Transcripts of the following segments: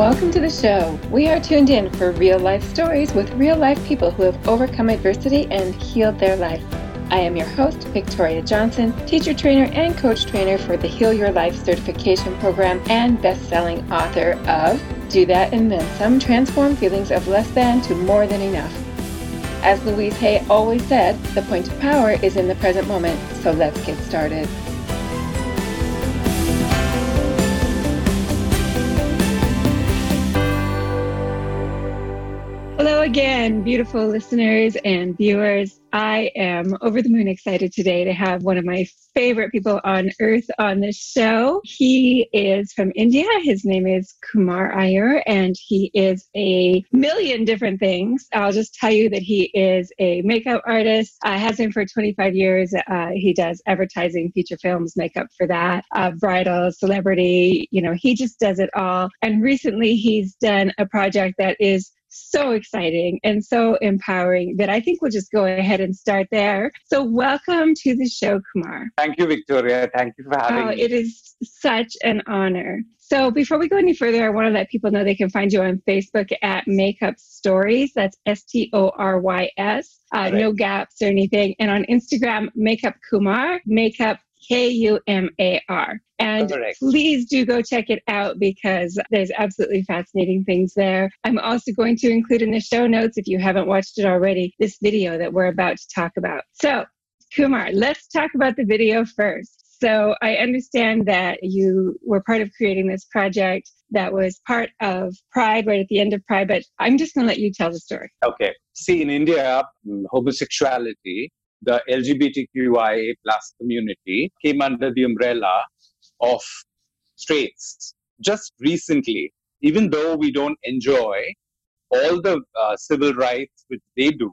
Welcome to the show. We are tuned in for real life stories with real life people who have overcome adversity and healed their life. I am your host, Victoria Johnson, teacher trainer and coach trainer for the Heal Your Life certification program and best selling author of Do That and Then Some Transform Feelings of Less Than to More Than Enough. As Louise Hay always said, the point of power is in the present moment, so let's get started. Again, beautiful listeners and viewers. I am over the moon excited today to have one of my favorite people on earth on this show. He is from India. His name is Kumar Iyer, and he is a million different things. I'll just tell you that he is a makeup artist. Uh, has been for 25 years. Uh, he does advertising, feature films, makeup for that, uh, bridal, celebrity. You know, he just does it all. And recently, he's done a project that is so exciting and so empowering that I think we'll just go ahead and start there. So, welcome to the show, Kumar. Thank you, Victoria. Thank you for having oh, me. It is such an honor. So, before we go any further, I want to let people know they can find you on Facebook at Makeup Stories. That's S T O R Y S. Uh, right. No gaps or anything. And on Instagram, Makeup Kumar, Makeup K U M A R. And Correct. please do go check it out because there's absolutely fascinating things there. I'm also going to include in the show notes, if you haven't watched it already, this video that we're about to talk about. So, Kumar, let's talk about the video first. So, I understand that you were part of creating this project that was part of Pride, right at the end of Pride, but I'm just going to let you tell the story. Okay. See, in India, mm, homosexuality the LGBTQIA plus community came under the umbrella of straights. Just recently, even though we don't enjoy all the uh, civil rights which they do,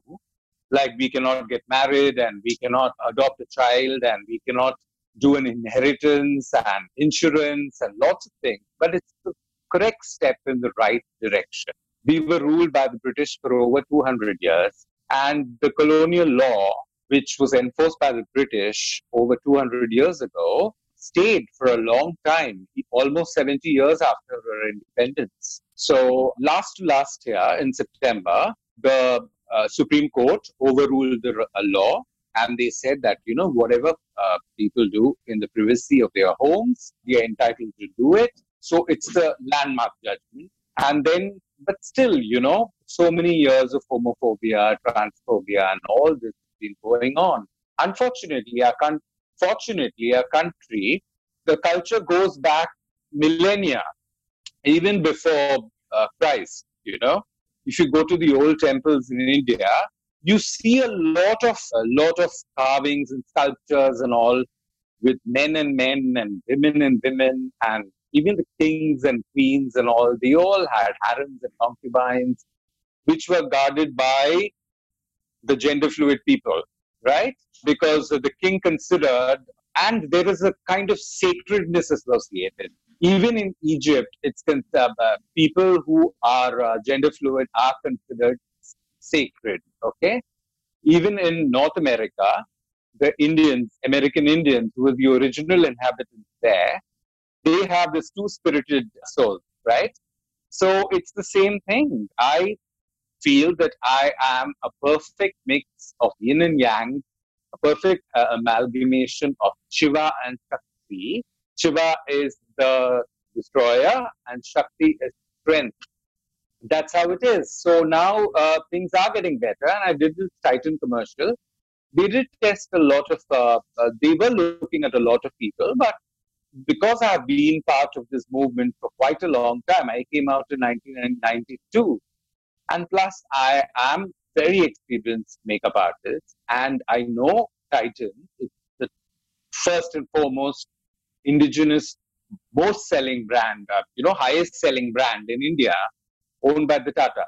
like we cannot get married and we cannot adopt a child and we cannot do an inheritance and insurance and lots of things, but it's the correct step in the right direction. We were ruled by the British for over 200 years, and the colonial law which was enforced by the British over 200 years ago, stayed for a long time, almost 70 years after our independence. So, last to last year in September, the uh, Supreme Court overruled the uh, law and they said that, you know, whatever uh, people do in the privacy of their homes, they are entitled to do it. So, it's a landmark judgment. And then, but still, you know, so many years of homophobia, transphobia, and all this been going on. Unfortunately, our con- fortunately, our country, the culture goes back millennia, even before uh, Christ. You know, if you go to the old temples in India, you see a lot of a lot of carvings and sculptures and all with men and men and women and women and even the kings and queens and all they all had harems and concubines which were guarded by the gender fluid people, right? Because the king considered, and there is a kind of sacredness associated. Even in Egypt, it's uh, people who are uh, gender fluid are considered sacred. Okay, even in North America, the Indians, American Indians, who were the original inhabitants there, they have this two-spirited soul, right? So it's the same thing. I feel that I am a perfect mix of yin and yang, a perfect uh, amalgamation of Shiva and Shakti. Shiva is the destroyer and Shakti is strength. That's how it is. So now uh, things are getting better. And I did this Titan commercial. They did test a lot of, uh, uh they were looking at a lot of people, but because I have been part of this movement for quite a long time, I came out in 1992 and plus, I am very experienced makeup artist, and I know Titan is the first and foremost indigenous, most selling brand, uh, you know, highest selling brand in India, owned by the Tata.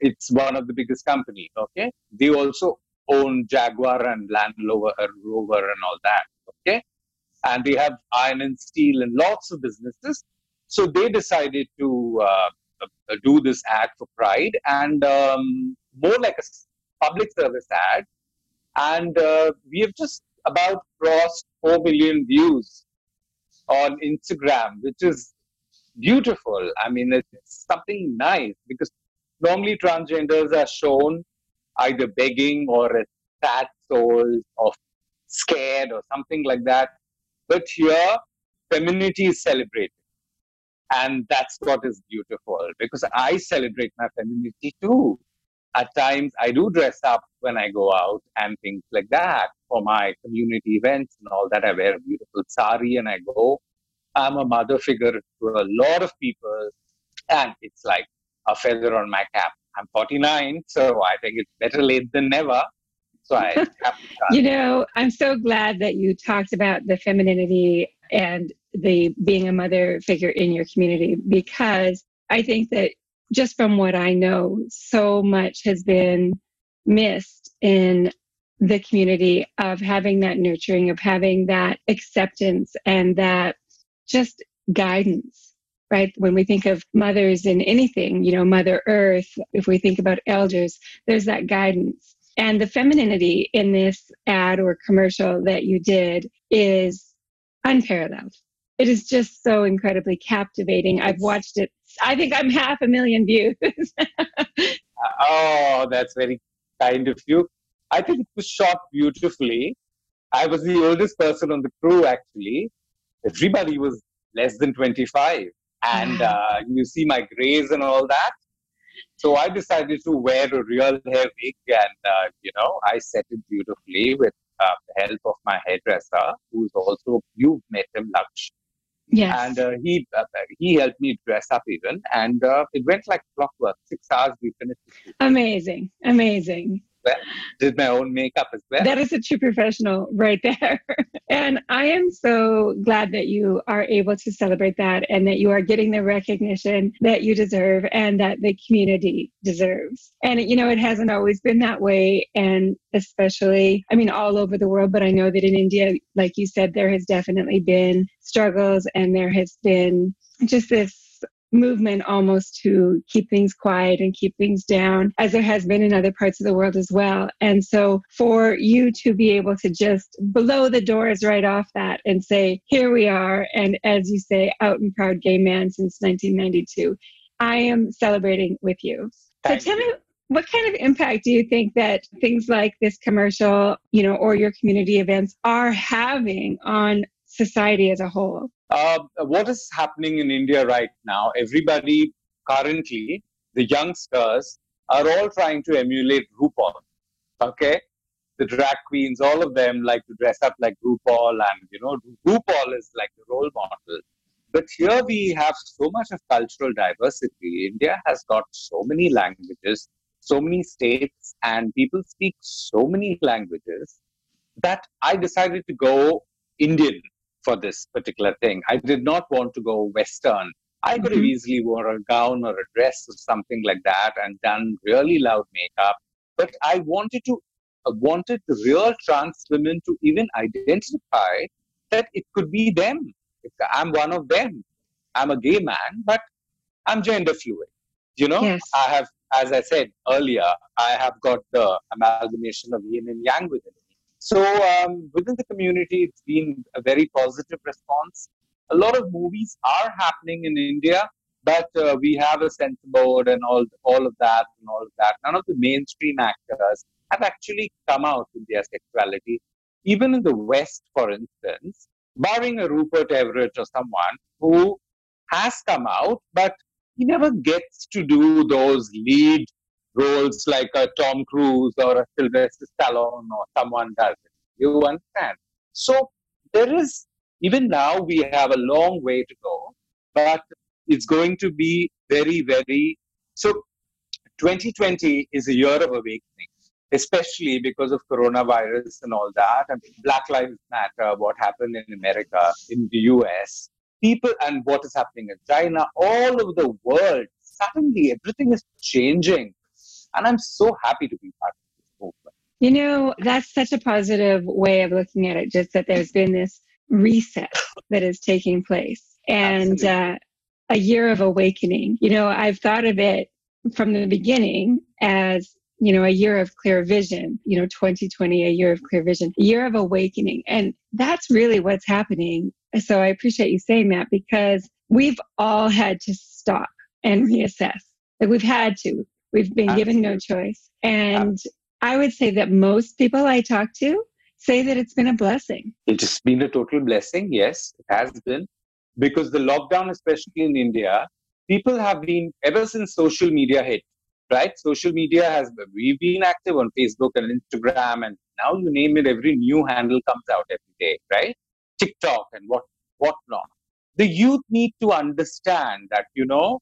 It's one of the biggest companies. Okay, they also own Jaguar and Land Rover, uh, Rover and all that. Okay, and they have iron and steel and lots of businesses. So they decided to uh, do this ad for Pride and um, more like a public service ad. And uh, we have just about crossed 4 million views on Instagram, which is beautiful. I mean, it's something nice because normally transgenders are shown either begging or a sad souls or scared or something like that. But here, femininity is celebrated. And that's what is beautiful because I celebrate my femininity too. At times, I do dress up when I go out and things like that for my community events and all that. I wear a beautiful sari and I go. I'm a mother figure to a lot of people, and it's like a feather on my cap. I'm 49, so I think it's better late than never. So I have to. You know, I'm so glad that you talked about the femininity and the being a mother figure in your community because I think that just from what I know, so much has been missed in the community of having that nurturing, of having that acceptance and that just guidance, right? When we think of mothers in anything, you know, Mother Earth, if we think about elders, there's that guidance. And the femininity in this ad or commercial that you did is unparalleled. It is just so incredibly captivating. I've watched it. I think I'm half a million views. oh, that's very kind of you. I think it was shot beautifully. I was the oldest person on the crew, actually. Everybody was less than 25. And uh, you see my grays and all that. So I decided to wear a real hair wig and, uh, you know, I set it beautifully with uh, the help of my hairdresser, who's also, you've met him, Laksh. Yes. And uh, he uh, he helped me dress up even, and uh, it went like clockwork. Six hours, we finished. Amazing, amazing well, did my own makeup as well. That is a true professional right there. and I am so glad that you are able to celebrate that and that you are getting the recognition that you deserve and that the community deserves. And, you know, it hasn't always been that way. And especially, I mean, all over the world, but I know that in India, like you said, there has definitely been struggles and there has been just this movement almost to keep things quiet and keep things down, as there has been in other parts of the world as well. And so for you to be able to just blow the doors right off that and say, here we are, and as you say, out and proud gay man since 1992, I am celebrating with you. Thank so tell you. me what kind of impact do you think that things like this commercial, you know, or your community events are having on society as a whole? Uh, what is happening in India right now? Everybody currently, the youngsters, are all trying to emulate RuPaul. Okay, the drag queens, all of them like to dress up like RuPaul, and you know, RuPaul is like the role model. But here we have so much of cultural diversity. India has got so many languages, so many states, and people speak so many languages that I decided to go Indian for this particular thing. I did not want to go Western. I could have mm-hmm. easily worn a gown or a dress or something like that and done really loud makeup. But I wanted to I wanted the real trans women to even identify that it could be them. I'm one of them. I'm a gay man, but I'm gender fluid. You know, yes. I have, as I said earlier, I have got the amalgamation of yin and yang within so um, within the community, it's been a very positive response. A lot of movies are happening in India, but uh, we have a censor board and all all of that and all of that. None of the mainstream actors have actually come out with their sexuality. Even in the West, for instance, barring a Rupert Everett or someone who has come out, but he never gets to do those lead roles like a Tom Cruise or a Sylvester Stallone or someone does it. You understand? So there is, even now, we have a long way to go, but it's going to be very, very. So 2020 is a year of awakening, especially because of coronavirus and all that, and Black Lives Matter, what happened in America, in the US, people, and what is happening in China, all over the world. Suddenly, everything is changing and I'm so happy to be part of this movement. You know, that's such a positive way of looking at it, just that there's been this reset that is taking place and uh, a year of awakening. You know, I've thought of it from the beginning as you know, a year of clear vision, you know, 2020, a year of clear vision, a year of awakening. And that's really what's happening. So I appreciate you saying that because we've all had to stop and reassess. Like we've had to. We've been Absolutely. given no choice. And I would say that most people I talk to say that it's been a blessing. It's been a total blessing. Yes, it has been. Because the lockdown, especially in India, people have been, ever since social media hit, right? Social media has, we've been active on Facebook and Instagram, and now you name it, every new handle comes out every day, right? TikTok and what, whatnot. The youth need to understand that, you know,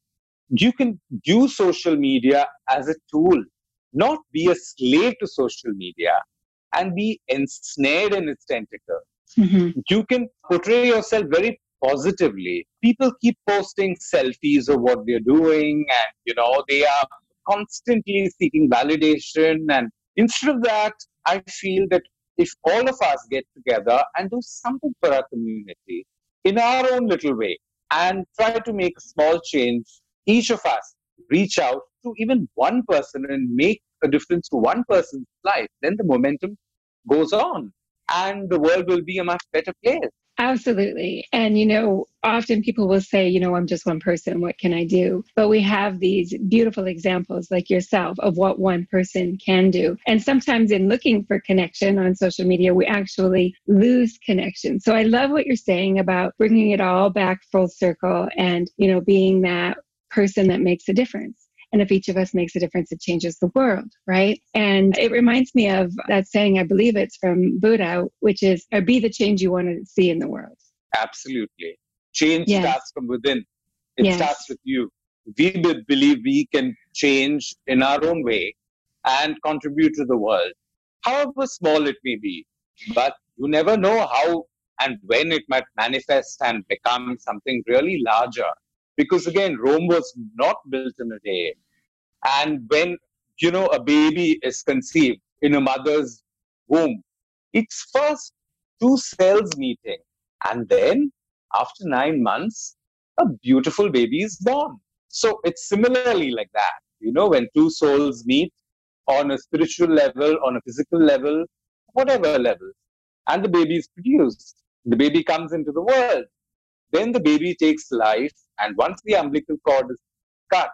you can use social media as a tool, not be a slave to social media and be ensnared in its tentacles. Mm-hmm. You can portray yourself very positively. People keep posting selfies of what they're doing, and you know they are constantly seeking validation. And instead of that, I feel that if all of us get together and do something for our community in our own little way and try to make a small change, each of us reach out to even one person and make a difference to one person's life, then the momentum goes on and the world will be a much better place. Absolutely. And, you know, often people will say, you know, I'm just one person. What can I do? But we have these beautiful examples like yourself of what one person can do. And sometimes in looking for connection on social media, we actually lose connection. So I love what you're saying about bringing it all back full circle and, you know, being that person that makes a difference. And if each of us makes a difference, it changes the world, right? And it reminds me of that saying, I believe it's from Buddha, which is uh, be the change you want to see in the world. Absolutely. Change yes. starts from within, it yes. starts with you. We believe we can change in our own way and contribute to the world, however small it may be. But you never know how and when it might manifest and become something really larger because again rome was not built in a day. And when you know a baby is conceived in a mother's womb it's first two cells meeting. And then after 9 months a beautiful baby is born. So it's similarly like that. You know when two souls meet on a spiritual level on a physical level whatever level and the baby is produced. The baby comes into the world. Then the baby takes life, and once the umbilical cord is cut,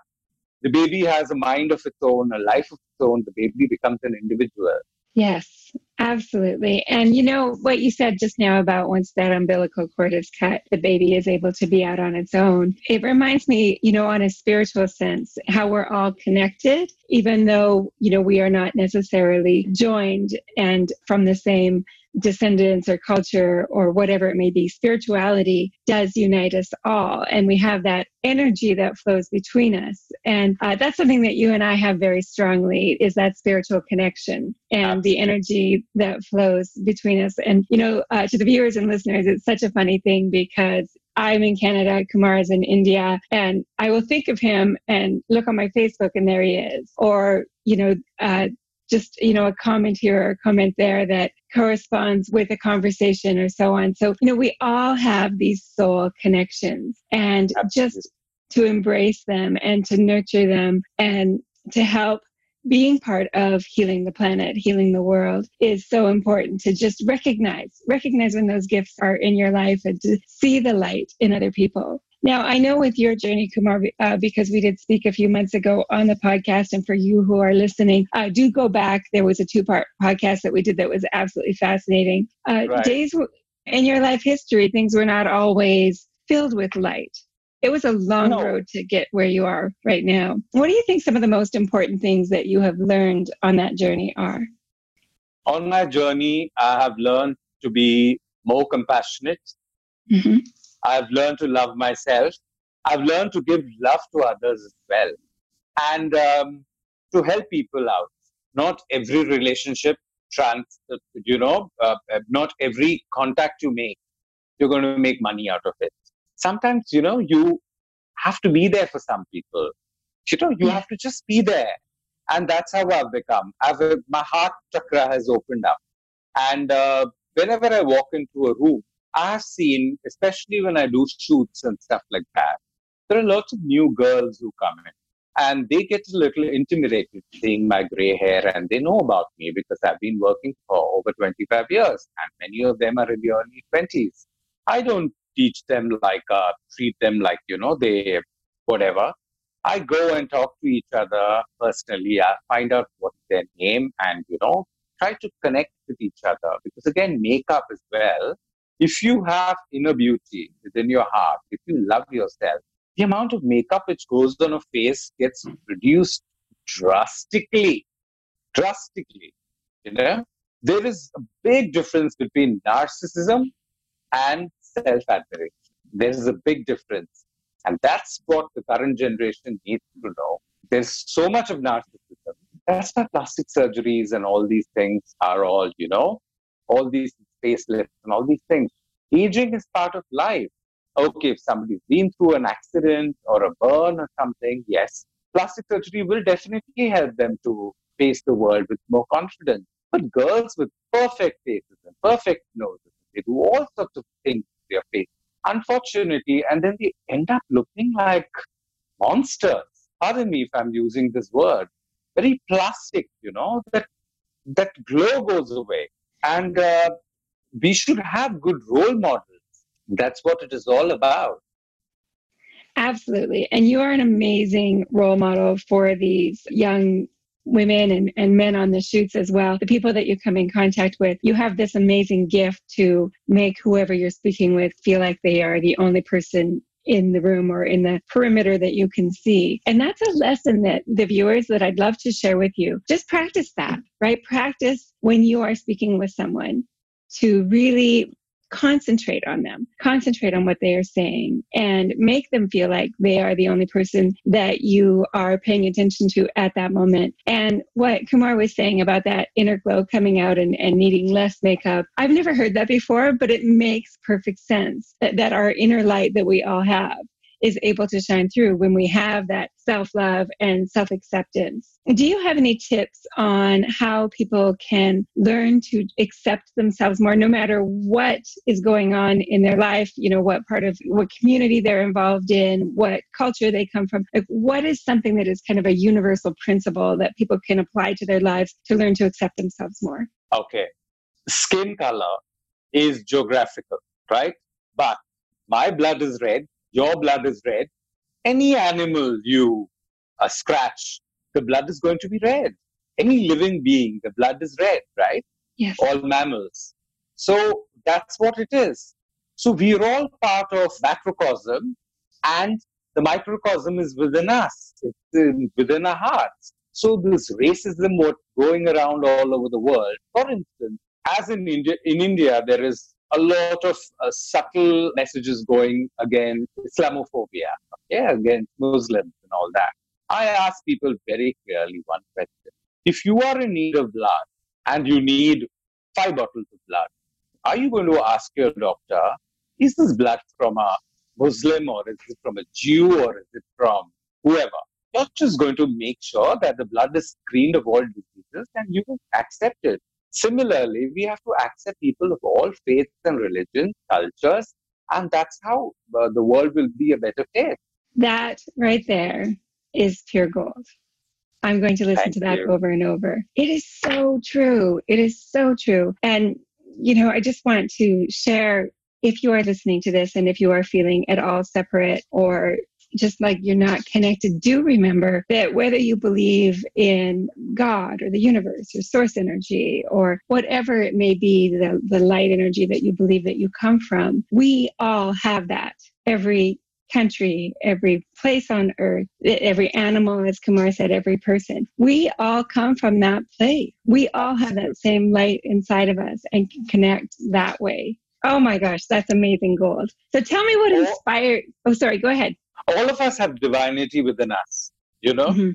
the baby has a mind of its own, a life of its own. The baby becomes an individual. Yes, absolutely. And you know what you said just now about once that umbilical cord is cut, the baby is able to be out on its own. It reminds me, you know, on a spiritual sense, how we're all connected, even though, you know, we are not necessarily joined and from the same descendants or culture or whatever it may be, spirituality does unite us all. And we have that energy that flows between us. And uh, that's something that you and I have very strongly is that spiritual connection and the energy that flows between us. And, you know, uh, to the viewers and listeners, it's such a funny thing because I'm in Canada, Kumar is in India, and I will think of him and look on my Facebook and there he is. Or, you know, uh, just you know a comment here or a comment there that corresponds with a conversation or so on so you know we all have these soul connections and Absolutely. just to embrace them and to nurture them and to help being part of healing the planet, healing the world is so important to just recognize, recognize when those gifts are in your life and to see the light in other people. Now, I know with your journey, Kumar, uh, because we did speak a few months ago on the podcast, and for you who are listening, uh, do go back. There was a two part podcast that we did that was absolutely fascinating. Uh, right. Days in your life history, things were not always filled with light. It was a long no. road to get where you are right now. What do you think some of the most important things that you have learned on that journey are? On my journey, I have learned to be more compassionate. Mm-hmm. I've learned to love myself. I've learned to give love to others as well and um, to help people out. Not every relationship, trans, you know, uh, uh, not every contact you make, you're going to make money out of it. Sometimes, you know, you have to be there for some people. You know, you have to just be there. And that's how I've become. I've, my heart chakra has opened up. And uh, whenever I walk into a room, I've seen, especially when I do shoots and stuff like that, there are lots of new girls who come in and they get a little intimidated seeing my gray hair and they know about me because I've been working for over 25 years and many of them are in the early 20s. I don't teach them like, uh, treat them like, you know, they, whatever. I go and talk to each other personally. I find out what's their name and, you know, try to connect with each other. Because again, makeup as well. If you have inner beauty within your heart, if you love yourself, the amount of makeup which goes on a face gets reduced drastically. Drastically. You know? There is a big difference between narcissism and self admiration. There is a big difference. And that's what the current generation needs to know. There's so much of narcissism. That's why plastic surgeries and all these things are all, you know, all these facelifts and all these things. Aging is part of life. Okay, if somebody's been through an accident or a burn or something, yes, plastic surgery will definitely help them to face the world with more confidence. But girls with perfect faces and perfect noses, they do all sorts of things their face unfortunately, and then they end up looking like monsters. Pardon me if I'm using this word. Very plastic, you know, that that glow goes away. And uh, we should have good role models. That's what it is all about. Absolutely. And you are an amazing role model for these young women and, and men on the shoots as well, the people that you come in contact with, you have this amazing gift to make whoever you're speaking with feel like they are the only person in the room or in the perimeter that you can see. And that's a lesson that the viewers that I'd love to share with you. Just practice that, right? Practice when you are speaking with someone to really concentrate on them, concentrate on what they are saying, and make them feel like they are the only person that you are paying attention to at that moment. And what Kumar was saying about that inner glow coming out and, and needing less makeup, I've never heard that before, but it makes perfect sense that, that our inner light that we all have is able to shine through when we have that self love and self acceptance. Do you have any tips on how people can learn to accept themselves more, no matter what is going on in their life? You know, what part of what community they're involved in, what culture they come from. Like, what is something that is kind of a universal principle that people can apply to their lives to learn to accept themselves more? Okay. Skin color is geographical, right? But my blood is red, your blood is red. Any animal you uh, scratch, the blood is going to be red. Any living being, the blood is red, right? Yes. All mammals. So that's what it is. So we're all part of macrocosm, and the microcosm is within us. It's in, within our hearts. So this racism, what going around all over the world. For instance, as in India, in India, there is a lot of uh, subtle messages going against Islamophobia, okay, against Muslims and all that. I ask people very clearly one question. If you are in need of blood and you need five bottles of blood, are you going to ask your doctor, is this blood from a Muslim or is it from a Jew or is it from whoever? You're just going to make sure that the blood is screened of all diseases and you accept it. Similarly, we have to accept people of all faiths and religions, cultures, and that's how uh, the world will be a better place. That right there is pure gold. I'm going to listen Thank to that you. over and over. It is so true. It is so true. And, you know, I just want to share if you are listening to this and if you are feeling at all separate or just like you're not connected, do remember that whether you believe in God or the universe or source energy or whatever it may be, the, the light energy that you believe that you come from, we all have that. Every country, every place on earth, every animal, as Kumar said, every person. We all come from that place. We all have that same light inside of us and can connect that way. Oh my gosh, that's amazing gold. So tell me what inspired. Oh, sorry, go ahead all of us have divinity within us. You know, mm-hmm.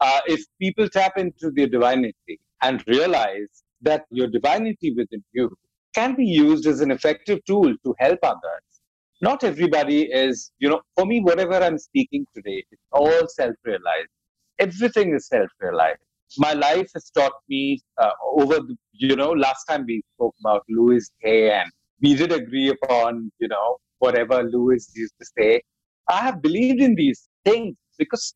uh, if people tap into their divinity and realize that your divinity within you can be used as an effective tool to help others. Not everybody is, you know, for me, whatever I'm speaking today, it's all self realized. Everything is self realized. My life has taught me uh, over, the, you know, last time we spoke about Louis Hay, and we did agree upon, you know, whatever Louis used to say I have believed in these things because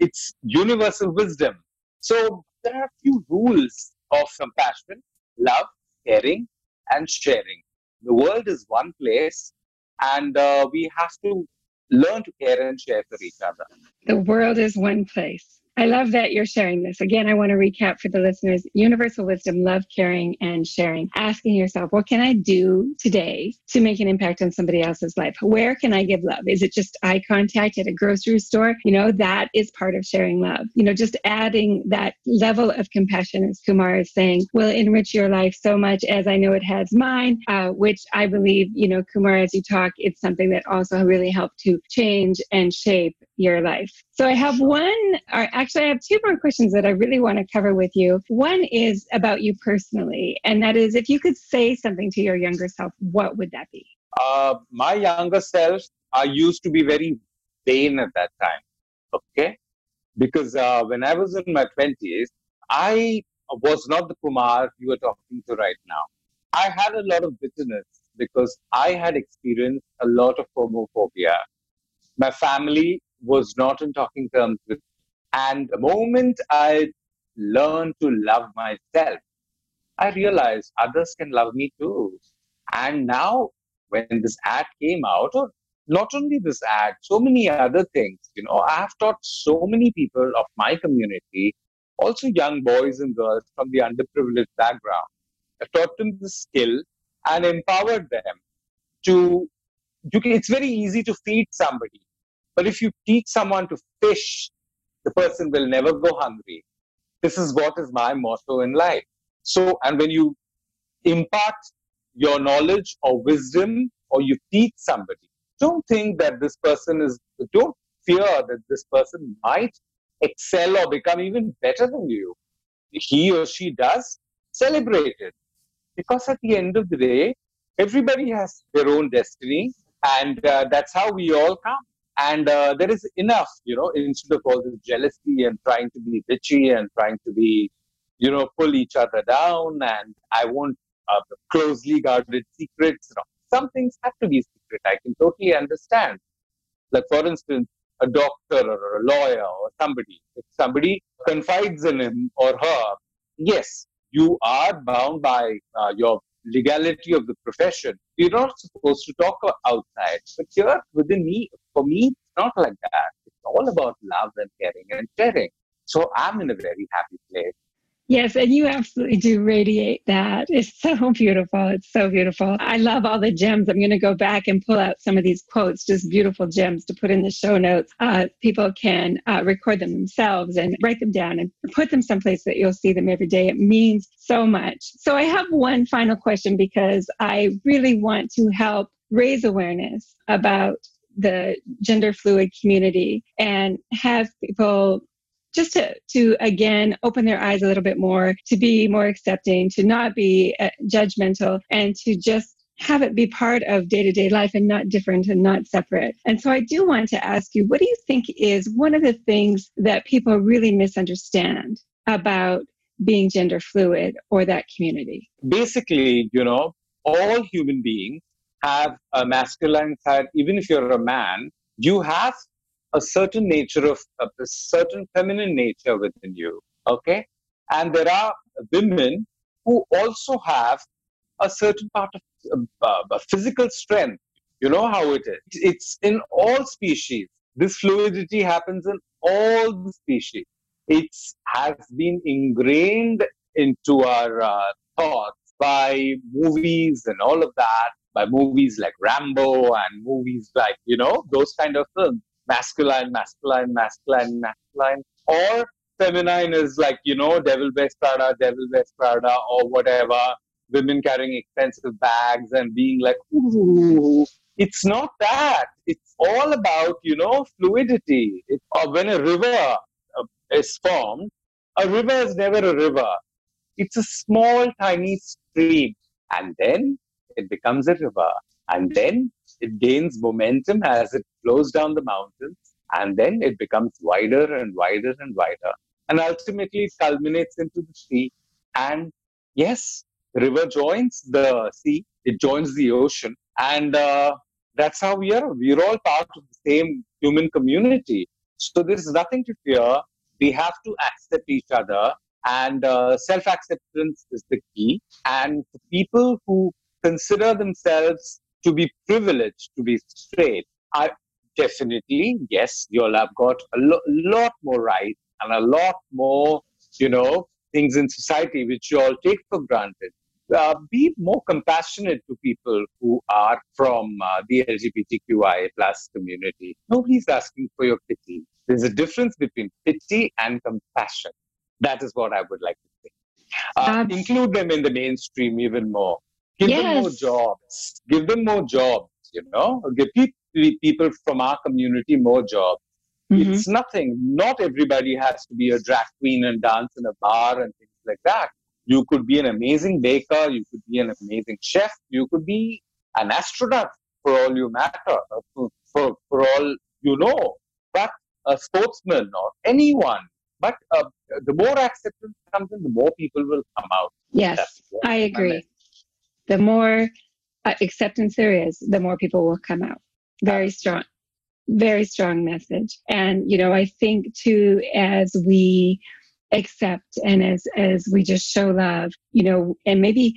it's universal wisdom. So there are a few rules of compassion, love, caring, and sharing. The world is one place. And uh, we have to learn to care and share for each other. The world is one place. I love that you're sharing this. Again, I want to recap for the listeners universal wisdom, love, caring, and sharing. Asking yourself, what can I do today to make an impact on somebody else's life? Where can I give love? Is it just eye contact at a grocery store? You know, that is part of sharing love. You know, just adding that level of compassion, as Kumar is saying, will enrich your life so much as I know it has mine, uh, which I believe, you know, Kumar, as you talk, it's something that also really helped to change and shape your life. So I have one, or actually, I have two more questions that I really want to cover with you. One is about you personally, and that is if you could say something to your younger self, what would that be? Uh, my younger self, I used to be very vain at that time. Okay. Because uh, when I was in my 20s, I was not the Kumar you are talking to right now. I had a lot of bitterness because I had experienced a lot of homophobia. My family was not in talking terms with. And the moment I learned to love myself, I realized others can love me too. And now, when this ad came out, or not only this ad, so many other things, you know, I have taught so many people of my community, also young boys and girls from the underprivileged background. I taught them the skill and empowered them to, you can, it's very easy to feed somebody but if you teach someone to fish, the person will never go hungry. This is what is my motto in life. So, and when you impart your knowledge or wisdom or you teach somebody, don't think that this person is, don't fear that this person might excel or become even better than you. He or she does, celebrate it. Because at the end of the day, everybody has their own destiny, and uh, that's how we all come and uh, there is enough you know instead of all this jealousy and trying to be bitchy and trying to be you know pull each other down and i want uh, closely guarded secrets some things have to be secret i can totally understand like for instance a doctor or a lawyer or somebody if somebody confides in him or her yes you are bound by uh, your legality of the profession. You're not supposed to talk outside. But here, within me, for me, it's not like that. It's all about love and caring and sharing. So I'm in a very happy place. Yes, and you absolutely do radiate that. It's so beautiful. It's so beautiful. I love all the gems. I'm going to go back and pull out some of these quotes, just beautiful gems to put in the show notes. Uh, people can uh, record them themselves and write them down and put them someplace that you'll see them every day. It means so much. So I have one final question because I really want to help raise awareness about the gender fluid community and have people just to, to again open their eyes a little bit more, to be more accepting, to not be uh, judgmental, and to just have it be part of day to day life and not different and not separate. And so I do want to ask you, what do you think is one of the things that people really misunderstand about being gender fluid or that community? Basically, you know, all human beings have a masculine side. Even if you're a man, you have a certain nature of a certain feminine nature within you. Okay. And there are women who also have a certain part of uh, physical strength. You know how it is. It's in all species. This fluidity happens in all the species. It has been ingrained into our uh, thoughts by movies and all of that, by movies like Rambo and movies like, you know, those kind of films masculine, masculine, masculine, masculine, or feminine is like, you know, devil wears Prada, devil wears Prada, or whatever. Women carrying expensive bags and being like, ooh. It's not that. It's all about, you know, fluidity. It, or when a river uh, is formed, a river is never a river. It's a small, tiny stream. And then it becomes a river. And then it gains momentum as it flows down the mountains, and then it becomes wider and wider and wider. And ultimately, it culminates into the sea. And yes, the river joins the sea, it joins the ocean. And uh, that's how we are. We're all part of the same human community. So there's nothing to fear. We have to accept each other. And uh, self acceptance is the key. And the people who consider themselves to be privileged to be straight. I definitely, yes, you'll have got a lo- lot more rights and a lot more, you know, things in society which you all take for granted. Uh, be more compassionate to people who are from uh, the LGBTQIA plus community. Nobody's asking for your pity. There's a difference between pity and compassion. That is what I would like to say. Uh, include them in the mainstream even more. Give yes. them more jobs. Give them more jobs. You know, give people from our community more jobs. Mm-hmm. It's nothing. Not everybody has to be a drag queen and dance in a bar and things like that. You could be an amazing baker. You could be an amazing chef. You could be an astronaut for all you matter, uh, for, for, for all you know. But a sportsman or anyone. But uh, the more acceptance comes in, the more people will come out. Yes, I agree. The more uh, acceptance there is, the more people will come out. Very strong, very strong message. And, you know, I think too, as we accept and as, as we just show love, you know, and maybe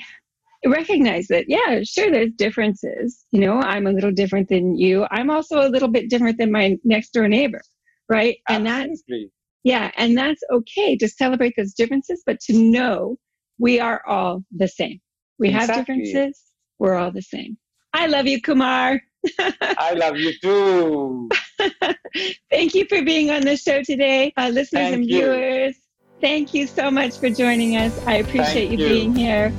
recognize that, yeah, sure, there's differences. You know, I'm a little different than you. I'm also a little bit different than my next door neighbor, right? Absolutely. And that's, yeah, and that's okay to celebrate those differences, but to know we are all the same. We exactly. have differences, we're all the same. I love you, Kumar. I love you too. Thank you for being on the show today, uh, listeners Thank and viewers. Thank you so much for joining us. I appreciate you, you being here.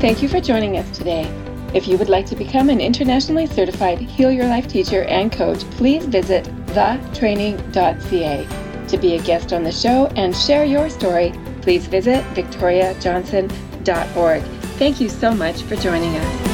Thank you for joining us today. If you would like to become an internationally certified Heal Your Life teacher and coach, please visit thetraining.ca. To be a guest on the show and share your story, please visit victoriajohnson.org. Thank you so much for joining us.